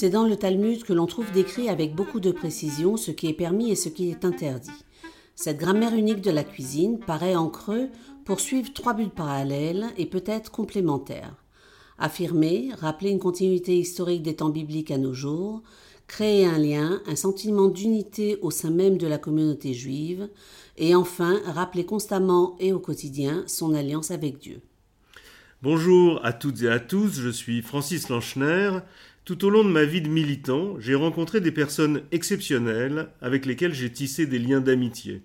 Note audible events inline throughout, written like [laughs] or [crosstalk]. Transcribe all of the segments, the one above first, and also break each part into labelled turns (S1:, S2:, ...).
S1: C'est dans le Talmud que l'on trouve décrit avec beaucoup de précision ce qui est permis et ce qui est interdit. Cette grammaire unique de la cuisine paraît en creux poursuivre trois buts parallèles et peut-être complémentaires. Affirmer, rappeler une continuité historique des temps bibliques à nos jours, créer un lien, un sentiment d'unité au sein même de la communauté juive, et enfin rappeler constamment et au quotidien son alliance avec Dieu.
S2: Bonjour à toutes et à tous, je suis Francis Lanchner. Tout au long de ma vie de militant, j'ai rencontré des personnes exceptionnelles avec lesquelles j'ai tissé des liens d'amitié.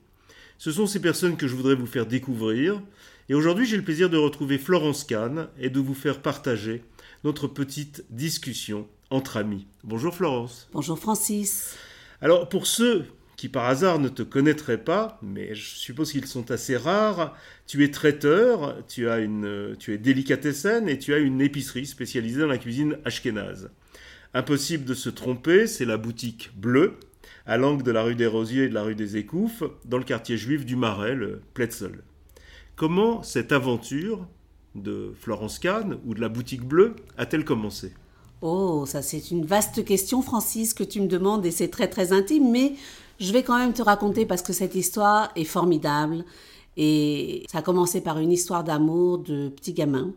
S2: Ce sont ces personnes que je voudrais vous faire découvrir, et aujourd'hui j'ai le plaisir de retrouver Florence Kahn et de vous faire partager notre petite discussion entre amis. Bonjour Florence.
S1: Bonjour Francis.
S2: Alors pour ceux qui par hasard ne te connaîtraient pas, mais je suppose qu'ils sont assez rares, tu es traiteur, tu, as une, tu es délicatessen et tu as une épicerie spécialisée dans la cuisine ashkénaze. Impossible de se tromper, c'est la boutique bleue, à l'angle de la rue des Rosiers et de la rue des Écouffes, dans le quartier juif du Marais, le Pletzel. Comment cette aventure de Florence Kahn ou de la boutique bleue a-t-elle commencé?
S1: Oh, ça c'est une vaste question, Francis, que tu me demandes et c'est très très intime, mais je vais quand même te raconter parce que cette histoire est formidable et ça a commencé par une histoire d'amour de petit gamin.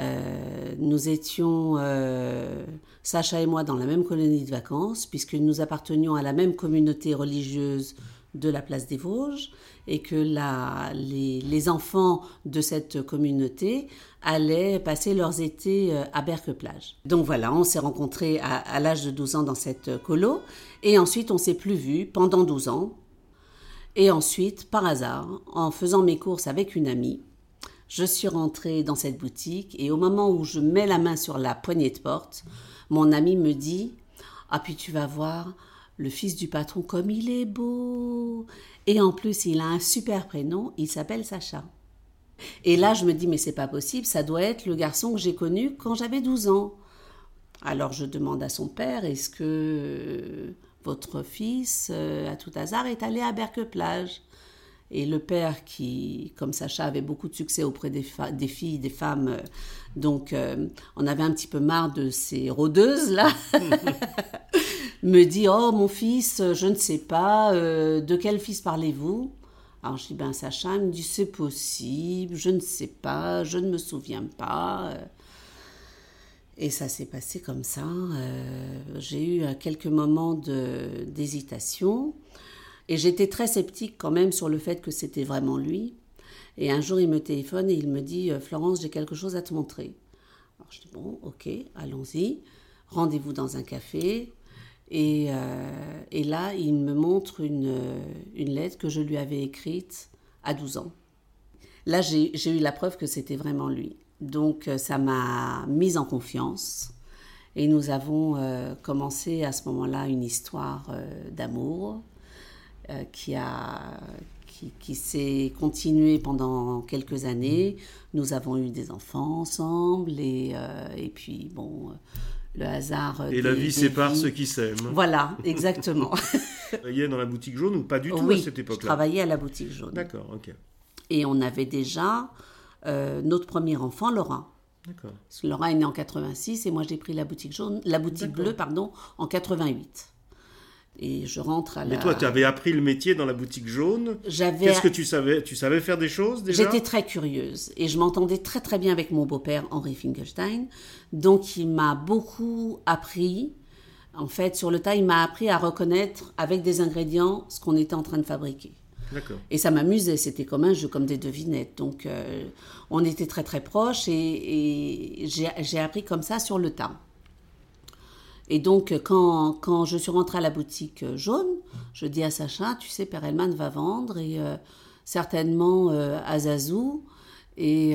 S1: Euh, nous étions, euh, Sacha et moi, dans la même colonie de vacances, puisque nous appartenions à la même communauté religieuse de la place des Vosges et que les, enfants de cette communauté allaient passer leurs étés euh, à Berque-Plage. Donc voilà, on s'est rencontrés à, l'âge de 12 ans dans cette colo et ensuite on s'est plus vus pendant 12 ans. Et ensuite, par hasard, en faisant mes courses avec une amie, je suis rentrée dans cette boutique et au moment où je mets la main sur la poignée de porte, mon amie me dit Ah, puis tu vas voir, le fils du patron, comme il est beau. Et en plus, il a un super prénom, il s'appelle Sacha. Et là, je me dis, mais c'est pas possible, ça doit être le garçon que j'ai connu quand j'avais 12 ans. Alors je demande à son père, est-ce que votre fils, euh, à tout hasard, est allé à Berque-Plage? Et le père, qui, comme Sacha, avait beaucoup de succès auprès des, filles, des femmes, euh, donc euh, on avait un petit peu marre de ces rôdeuses, là, [laughs] me dit Oh, mon fils, je ne sais pas, euh, de quel fils parlez-vous? Alors je dis Ben, Sacha, il me dit C'est possible, je ne sais pas, je ne me souviens pas. Et ça s'est passé comme ça. J'ai eu quelques moments d'hésitation. Et j'étais très sceptique quand même sur le fait que c'était vraiment lui. Et un jour, il me téléphone et il me dit euh, Florence, j'ai quelque chose à te montrer. Alors je dis Bon, ok, allons-y. Rendez-vous dans un café. Euh, et, là, il me montre une, une, lettre que je lui avais écrite à 12 ans. Là, j'ai eu la preuve que c'était vraiment lui. Donc, euh, ça m'a mise en confiance. Et nous avons euh, commencé à ce moment-là une histoire d'amour qui a qui, qui s'est continuée pendant quelques années. Nous avons eu des enfants ensemble et, et puis bon, le hasard.
S2: Et la vie sépare ceux qui s'aiment.
S1: Voilà, [laughs] exactement.
S2: tu travaillais dans la boutique jaune ou pas du tout
S1: à
S2: cette époque-là
S1: je travaillais à la boutique jaune.
S2: D'accord, ok.
S1: Et on avait déjà euh, notre premier enfant, Laura. D'accord. Laura est née en 86 et moi j'ai pris la boutique jaune, la boutique bleue, pardon, en 88 et je rentre à la...
S2: Mais toi, tu avais appris le métier dans la boutique jaune. J'avais... Qu'est-ce que tu savais Tu savais faire des choses déjà?
S1: J'étais très curieuse et je m'entendais très très bien avec mon beau-père Henri Finkelstein. Donc il m'a beaucoup appris. En fait, sur le tas, il m'a appris à reconnaître avec des ingrédients ce qu'on était en train de fabriquer. D'accord. Et ça m'amusait, c'était comme un jeu, comme des devinettes. Donc euh, on était très très proches et, et j'ai appris comme ça sur le tas. Et donc, quand, quand, je suis rentrée à la boutique euh, jaune, je dis à Sacha, tu sais, Perelman va vendre et euh, certainement euh, Azazou. Et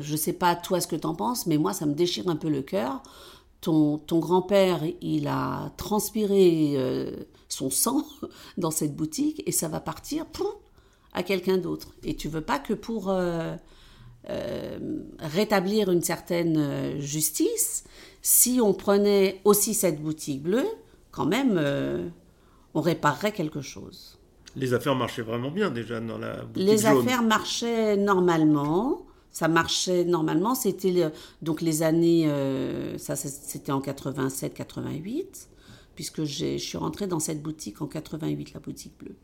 S1: je ne sais pas toi ce que tu en penses, mais moi, ça me déchire un peu le cœur. Ton, ton grand-père, il a transpiré son sang [laughs] dans cette boutique et ça va partir à quelqu'un d'autre. Et tu veux pas que pour rétablir une certaine justice, si on prenait aussi cette boutique bleue, quand même, euh, on réparerait quelque chose.
S2: Les affaires marchaient vraiment bien déjà dans la boutique
S1: Les affaires marchaient normalement. Ça marchait normalement. C'était donc les années, ça c'était en 87-88, puisque je suis rentrée dans cette boutique en 88, la boutique bleue.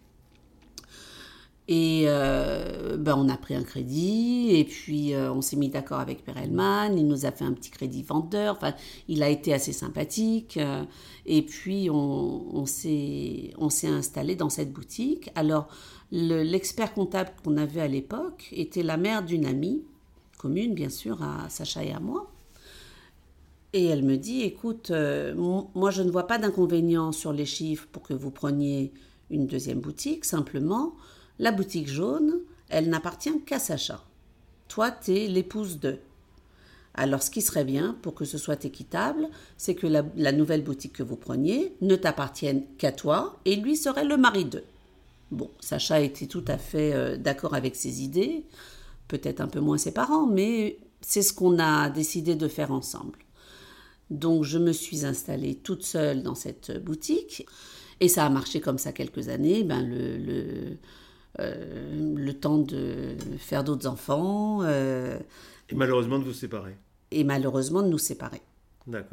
S1: Et euh, ben on a pris un crédit, et puis euh, on s'est mis d'accord avec Perelman, il nous a fait un petit crédit vendeur, enfin, il a été assez sympathique, euh, et puis on, on s'est installé dans cette boutique. Alors, l'expert comptable qu'on avait à l'époque était la mère d'une amie, commune bien sûr, à Sacha et à moi. Et elle me dit, écoute, moi je ne vois pas d'inconvénient sur les chiffres pour que vous preniez une deuxième boutique, simplement la boutique jaune, elle n'appartient qu'à Sacha. Toi, t'es l'épouse de. Alors, ce qui serait bien, pour que ce soit équitable, c'est que la, nouvelle boutique que vous preniez ne t'appartienne qu'à toi et lui serait le mari d'eux. Bon, Sacha était tout à fait euh, d'accord avec ses idées, peut-être un peu moins ses parents, mais c'est ce qu'on a décidé de faire ensemble. Donc, je me suis installée toute seule dans cette boutique et ça a marché comme ça quelques années. Ben, le le temps de faire d'autres enfants. Euh,
S2: et malheureusement de vous séparer.
S1: Et malheureusement de nous séparer.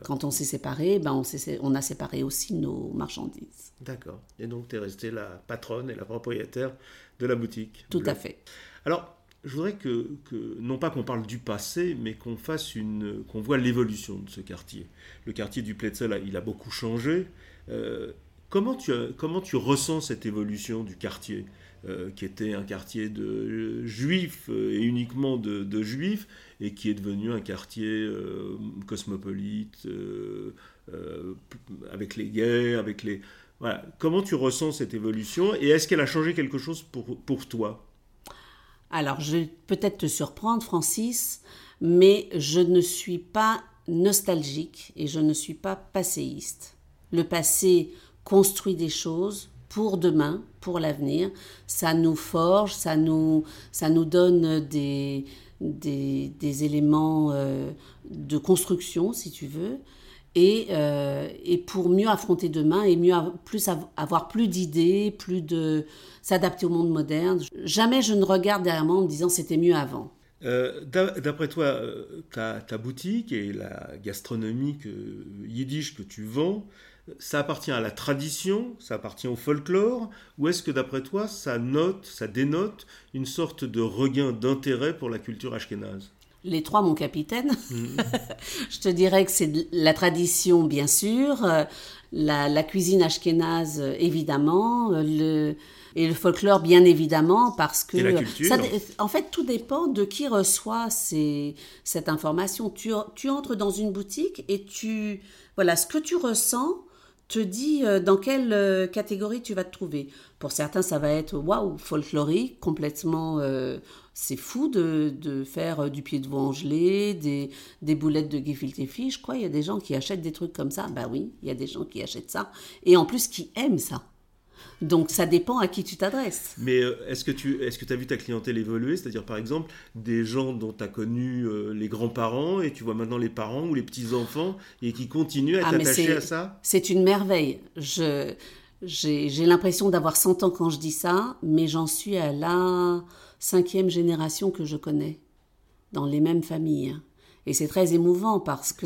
S1: Quand on s'est séparés, ben on, on, a séparé aussi nos marchandises.
S2: D'accord. Et donc tu es restée la patronne et la propriétaire de la boutique.
S1: Tout à fait.
S2: Alors, je voudrais que, que non pas qu'on parle du passé, mais qu'on fasse une, qu'on voit l'évolution de ce quartier. Le quartier du Pletzel, il a beaucoup changé. Euh, comment, tu comment tu ressens cette évolution du quartier? Euh, qui était un quartier de juifs euh, et uniquement de, juifs, et qui est devenu un quartier euh, cosmopolite, avec les gays, avec les... Voilà. Comment tu ressens cette évolution et est-ce qu'elle a changé quelque chose pour, pour toi?
S1: Alors, je vais peut-être te surprendre, Francis, mais je ne suis pas nostalgique et je ne suis pas passéiste. Le passé construit des choses, pour demain, pour l'avenir. Ça nous forge, ça nous, ça nous donne des, des, éléments euh, de construction, si tu veux. Et, euh, et, pour mieux affronter demain et mieux plus avoir plus d'idées, plus de s'adapter au monde moderne. Jamais je ne regarde derrière moi en me disant c'était mieux avant.
S2: Euh, d'après toi, ta, ta, boutique et la gastronomie que, yiddish que tu vends, ça appartient à la tradition, ça appartient au folklore, ou est-ce que d'après toi, ça note, ça dénote une sorte de regain d'intérêt pour la culture ashkénaze?
S1: Les trois, mon capitaine. Mhm. [laughs] Je te dirais que c'est la tradition, bien sûr, euh, la, cuisine ashkénaze, évidemment, euh, le, et le folklore, bien évidemment, parce que...
S2: la culture.
S1: en fait, tout dépend de qui reçoit ces, cette information. Tu, tu entres dans une boutique et tu... Voilà, ce que tu ressens, te dit euh, dans quelle euh, catégorie tu vas te trouver. Pour certains, ça va être waouh, folklorique, complètement. Euh, c'est fou de, de, faire du pied de veau gelé, des, des boulettes de gefilte fish. Quoi, il y a des gens qui achètent des trucs comme ça. Bah oui, il y a des gens qui achètent ça. Et en plus, qui aiment ça. Donc ça dépend à qui tu t'adresses.
S2: Mais euh, est-ce que tu est-ce que as vu ta clientèle évoluer? C'est-à-dire par exemple des gens dont tu as connu euh, les grands-parents et tu vois maintenant les parents ou les petits-enfants et qui continuent à ah, t'attacher à ça?
S1: C'est une merveille. Je, j'ai l'impression d'avoir 100 ans quand je dis ça, mais j'en suis à la cinquième génération que je connais dans les mêmes familles. Et c'est très émouvant parce que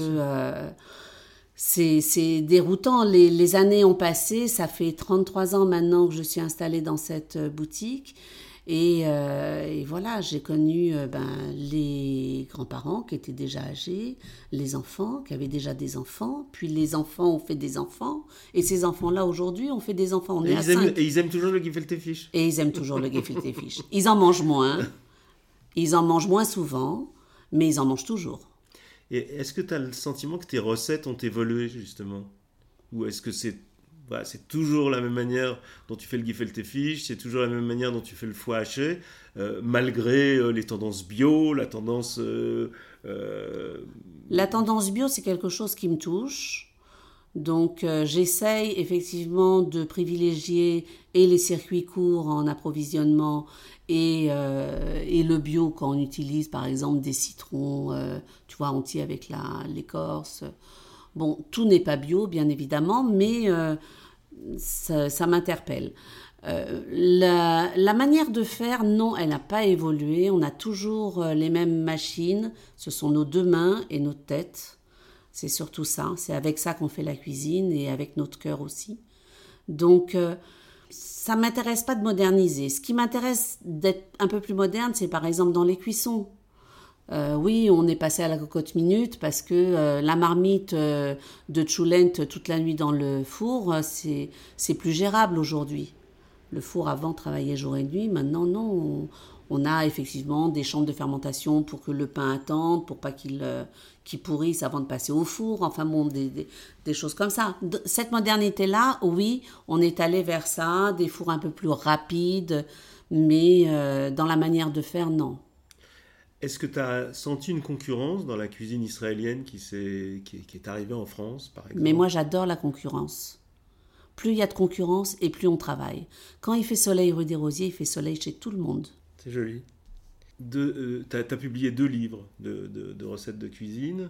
S1: c'est déroutant. Les, années ont passé. Ça fait 33 ans maintenant que je suis installée dans cette euh, boutique. Euh, et, voilà, j'ai connu euh, ben, les grands-parents qui étaient déjà âgés, les enfants qui avaient déjà des enfants, puis les enfants ont fait des enfants, et ces enfants-là aujourd'hui ont fait des enfants.
S2: et, ils aiment, et, ils aiment, toujours le gefilte fish.
S1: Et ils aiment toujours le gefilte. Ils en mangent moins, [laughs] ils en mangent moins souvent, mais ils en mangent toujours.
S2: Et est-ce que tu as le sentiment que tes recettes ont évolué justement? Ou est-ce que c'est c'est toujours la même manière dont tu fais le gefilte fish, c'est toujours la même manière dont tu fais le foie haché, euh, malgré euh, les tendances bio, la tendance... Euh,
S1: la tendance bio, c'est quelque chose qui me touche. Donc j'essaye effectivement de privilégier et les circuits courts en approvisionnement et, euh, le bio quand on utilise par exemple des citrons, euh, tu vois, entiers avec l'écorce. Bon, tout n'est pas bio, bien évidemment, mais euh, ça, m'interpelle. la, manière de faire, non, elle n'a pas évolué. On a toujours les mêmes machines. Ce sont nos deux mains et notre tête. C'est surtout ça. C'est avec ça qu'on fait la cuisine et avec notre cœur aussi. Donc, ça m'intéresse pas de moderniser. Ce qui m'intéresse d'être un peu plus moderne, c'est par exemple dans les cuissons. Euh, oui, on est passé à la cocotte minute parce que euh, la marmite euh, de Choulent toute la nuit dans le four, c'est, plus gérable aujourd'hui. Le four avant travaillait jour et nuit, maintenant non. On, a effectivement des chambres de fermentation pour que le pain attende, pour pas qu'il, qu'il pourrisse avant de passer au four, enfin bon, des, des choses comme ça. Cette modernité-là, oui, on est allé vers ça, des fours un peu plus rapides, mais dans la manière de faire, non.
S2: Est-ce que tu as senti une concurrence dans la cuisine israélienne qui, est, qui, est, arrivée en France, par exemple?
S1: Mais moi, j'adore la concurrence. Plus il y a de concurrence et plus on travaille. Quand il fait soleil rue des Rosiers, il fait soleil chez tout le monde.
S2: C'est joli. Euh, tu as, publié deux livres de, de recettes de cuisine.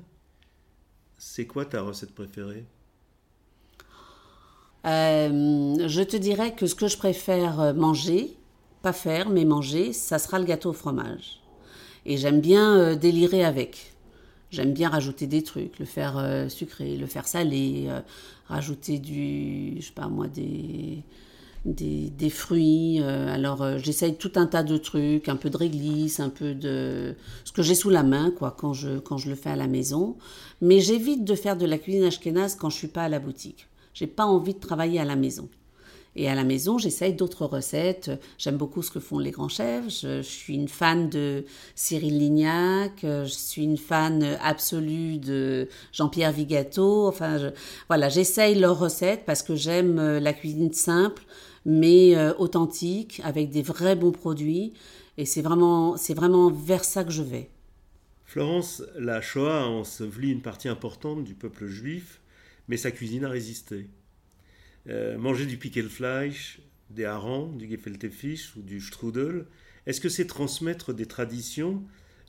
S2: C'est quoi ta recette préférée?
S1: Euh, Je te dirais que ce que je préfère manger, pas faire, mais manger, ça sera le gâteau au fromage. Et j'aime bien euh, délirer avec. J'aime bien rajouter des trucs, le faire euh, sucré, le faire salé, euh, rajouter du, je sais pas moi, des, des, des fruits. alors j'essaye tout un tas de trucs, un peu de réglisse, un peu de ce que j'ai sous la main, quoi, quand je, quand je le fais à la maison. Mais j'évite de faire de la cuisine ashkénaze quand je suis pas à la boutique. J'ai pas envie de travailler à la maison. Et à la maison, j'essaye d'autres recettes. J'aime beaucoup ce que font les grands chefs. Je, suis une fan de Cyril Lignac. Je suis une fan absolue de Jean-Pierre Vigato. Enfin, voilà, j'essaye leurs recettes parce que j'aime euh, la cuisine simple, mais euh, authentique, avec des vrais bons produits. Et c'est vraiment, c'est vraiment vers ça que je vais.
S2: Florence, la Shoah a enseveli une partie importante du peuple juif, mais sa cuisine a résisté. Euh, manger du Pickelfleisch, des harengs, du Gefilte Fisch ou du Strudel, est-ce que c'est transmettre des traditions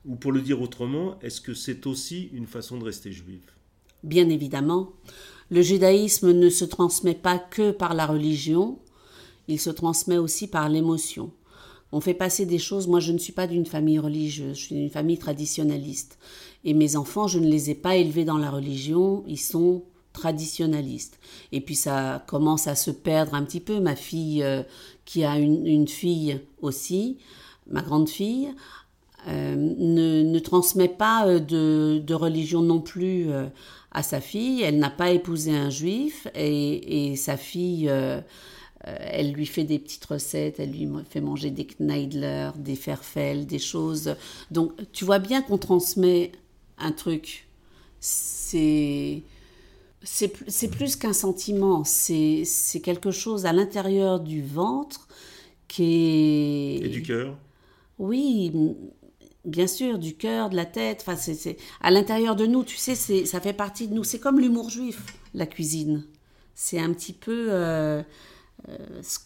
S2: ou pour le dire autrement, est-ce que c'est aussi une façon de rester juif?
S1: Bien évidemment. Le judaïsme ne se transmet pas que par la religion, il se transmet aussi par l'émotion. On fait passer des choses. Moi, je ne suis pas d'une famille religieuse, je suis d'une famille traditionnaliste. Et mes enfants, je ne les ai pas élevés dans la religion, ils sont traditionnaliste. Et puis ça commence à se perdre un petit peu. Ma fille, euh, qui a une, fille aussi, ma grande fille, euh, ne, transmet pas euh, de, religion non plus à sa fille. Elle n'a pas épousé un juif et, sa fille, elle lui fait des petites recettes, elle lui fait manger des kneidler, des ferfels, des choses. Donc tu vois bien qu'on transmet un truc. C'est c'est plus qu'un sentiment, c'est quelque chose à l'intérieur du ventre qui est...
S2: Et du cœur?
S1: Oui, bien sûr, du cœur, de la tête, enfin, c'est à l'intérieur de nous, tu sais, ça fait partie de nous. C'est comme l'humour juif, la cuisine. C'est un petit peu euh, euh, ce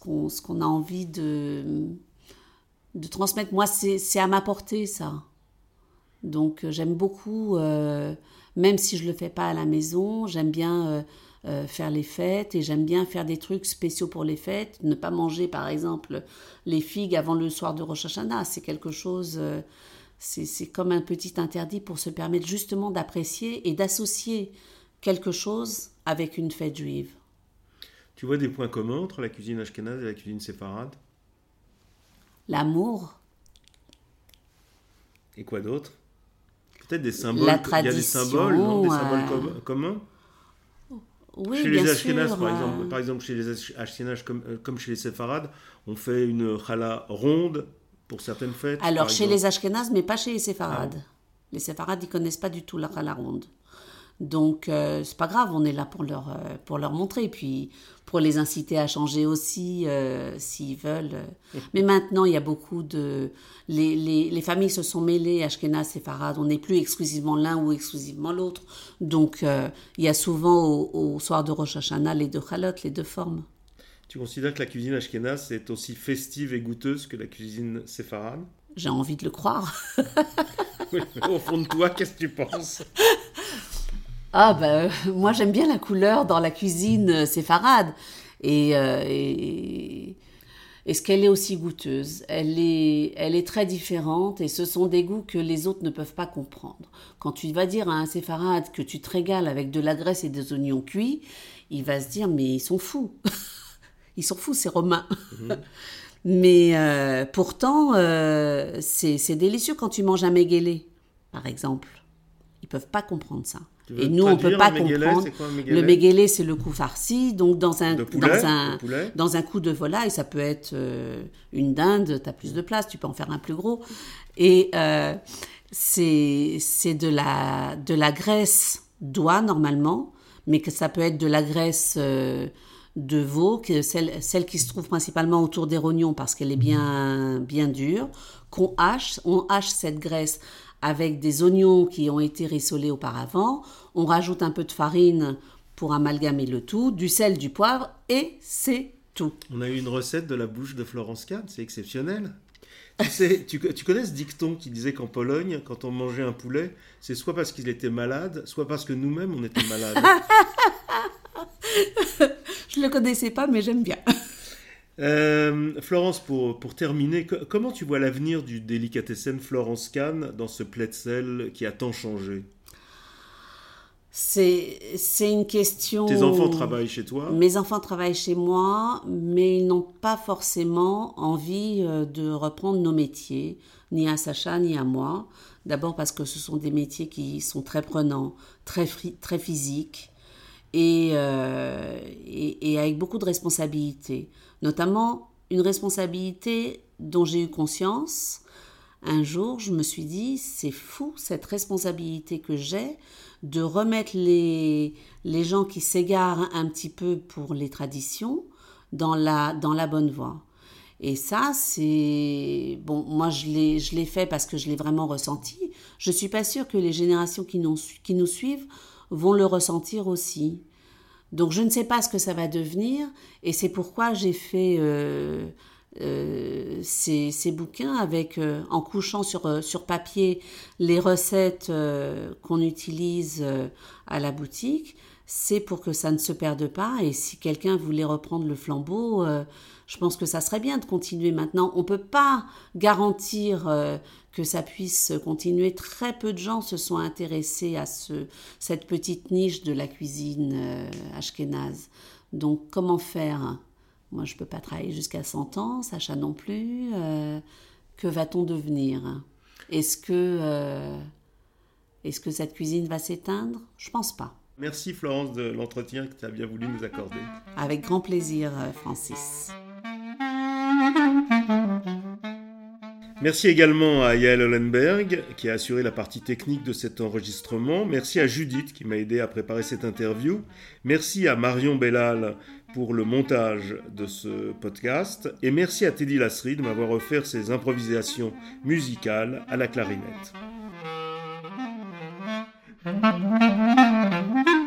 S1: qu'on a envie de, de transmettre. Moi, c'est à ma portée, ça. Donc, j'aime beaucoup... Euh, même si je le fais pas à la maison, j'aime bien euh, euh, faire les fêtes et j'aime bien faire des trucs spéciaux pour les fêtes. Ne pas manger, par exemple, les figues avant le soir de Rosh Hashanah, c'est quelque chose, euh, c'est comme un petit interdit pour se permettre justement d'apprécier et d'associer quelque chose avec une fête juive.
S2: Tu vois des points communs entre la cuisine ashkénaze et la cuisine séfarade?
S1: L'amour.
S2: Et quoi d'autre? Peut-être des symboles. La tradition, il y a des symboles, non? Des symboles communs?
S1: Oui, chez les Ashkénazes,
S2: par, exemple, par exemple, chez les Ashkénazes, comme, euh, comme chez les Séfarades, on fait une challah ronde pour certaines fêtes.
S1: Alors, chez les Ashkénazes, mais pas chez les Séfarades. Ah. Les Séfarades, ils connaissent pas du tout la challah ronde. Donc, euh, c'est pas grave, on est là pour leur, euh, pour leur montrer, puis pour les inciter à changer aussi, euh, s'ils veulent. Mais maintenant, il y a beaucoup de... Les, les, les familles se sont mêlées, Ashkenaz et Farad, on n'est plus exclusivement l'un ou exclusivement l'autre. Donc, il y a souvent au, soir de Rosh Hashanah les deux chalot, les deux formes.
S2: Tu considères que la cuisine ashkénaze est aussi festive et goûteuse que la cuisine séfarade?
S1: J'ai envie de le croire. [laughs]
S2: au fond de toi, qu'est-ce que tu penses?
S1: Ah ben [laughs] moi j'aime bien la couleur dans la cuisine euh, séfarade et, euh, et, Est-ce qu'elle est aussi goûteuse? Elle est, elle est très différente et ce sont des goûts que les autres ne peuvent pas comprendre. Quand tu vas dire à un séfarade que tu te régales avec de la graisse et des oignons cuits, il va se dire mais ils sont fous. [laughs] ils sont fous ces Romains. Mhm. [laughs] mais euh, pourtant, euh, c'est délicieux quand tu manges un méguélé, par exemple. Ils peuvent pas comprendre ça. Et nous, on peut pas comprendre. le méguélé, c'est le coup farci. Donc, dans un, dans, un, dans un coup de volaille, ça peut être euh, une dinde, tu as plus de place, tu peux en faire un plus gros. Et euh, c'est de la, de la graisse d'oie, normalement, mais que ça peut être de la graisse euh, de veau, que celle, celle qui se trouve principalement autour des rognons parce qu'elle est bien, bien dure, qu'on hache. On hache cette graisse avec des oignons qui ont été rissolés auparavant. On rajoute un peu de farine pour amalgamer le tout, du sel, du poivre et c'est tout.
S2: On a eu une recette de la bouche de Florence Kahn, c'est exceptionnel. Tu, sais, tu, connais ce dicton qui disait qu'en Pologne, quand on mangeait un poulet, c'est soit parce qu'il était malade, soit parce que nous-mêmes on était malades. [laughs]
S1: Je ne le connaissais pas, mais j'aime bien.
S2: Euh, Florence, pour, pour terminer, comment tu vois l'avenir du délicatessen Florence Kahn dans ce sel qui a tant changé?
S1: C'est, c'est une question.
S2: Tes enfants travaillent chez toi?
S1: Mes enfants travaillent chez moi, mais ils n'ont pas forcément envie euh, de reprendre nos métiers, ni à Sacha, ni à moi. D'abord parce que ce sont des métiers qui sont très prenants, très, très physiques et, euh, et, avec beaucoup de responsabilités notamment une responsabilité dont j'ai eu conscience. Un jour, je me suis dit, c'est fou cette responsabilité que j'ai de remettre les, les gens qui s'égarent un petit peu pour les traditions dans la, dans la bonne voie. Et ça, c'est... Bon, moi, je l'ai, je l'ai fait parce que je l'ai vraiment ressenti. Je suis pas sûre que les générations qui nous, qui nous suivent vont le ressentir aussi. Donc je ne sais pas ce que ça va devenir et c'est pourquoi j'ai fait euh, euh, ces, bouquins avec euh, en couchant sur, sur papier les recettes qu'on utilise à la boutique. C'est pour que ça ne se perde pas et si quelqu'un voulait reprendre le flambeau, je pense que ça serait bien de continuer maintenant. On ne peut pas garantir que ça puisse continuer. Très peu de gens se sont intéressés à ce, cette petite niche de la cuisine euh, ashkénaze. Donc comment faire? Moi, je ne peux pas travailler jusqu'à 100 ans, Sacha non plus. Euh, que va-t-on devenir? Est-ce que, euh, est-ce que cette cuisine va s'éteindre? Je pense pas.
S2: Merci Florence de l'entretien que tu as bien voulu nous accorder.
S1: Avec grand plaisir, Francis.
S2: Merci également à Yael Hollenberg qui a assuré la partie technique de cet enregistrement. Merci à Judith qui m'a aidé à préparer cette interview. Merci à Marion Bellal pour le montage de ce podcast. Et merci à Teddy Lasserie de m'avoir offert ses improvisations musicales à la clarinette. Thank you.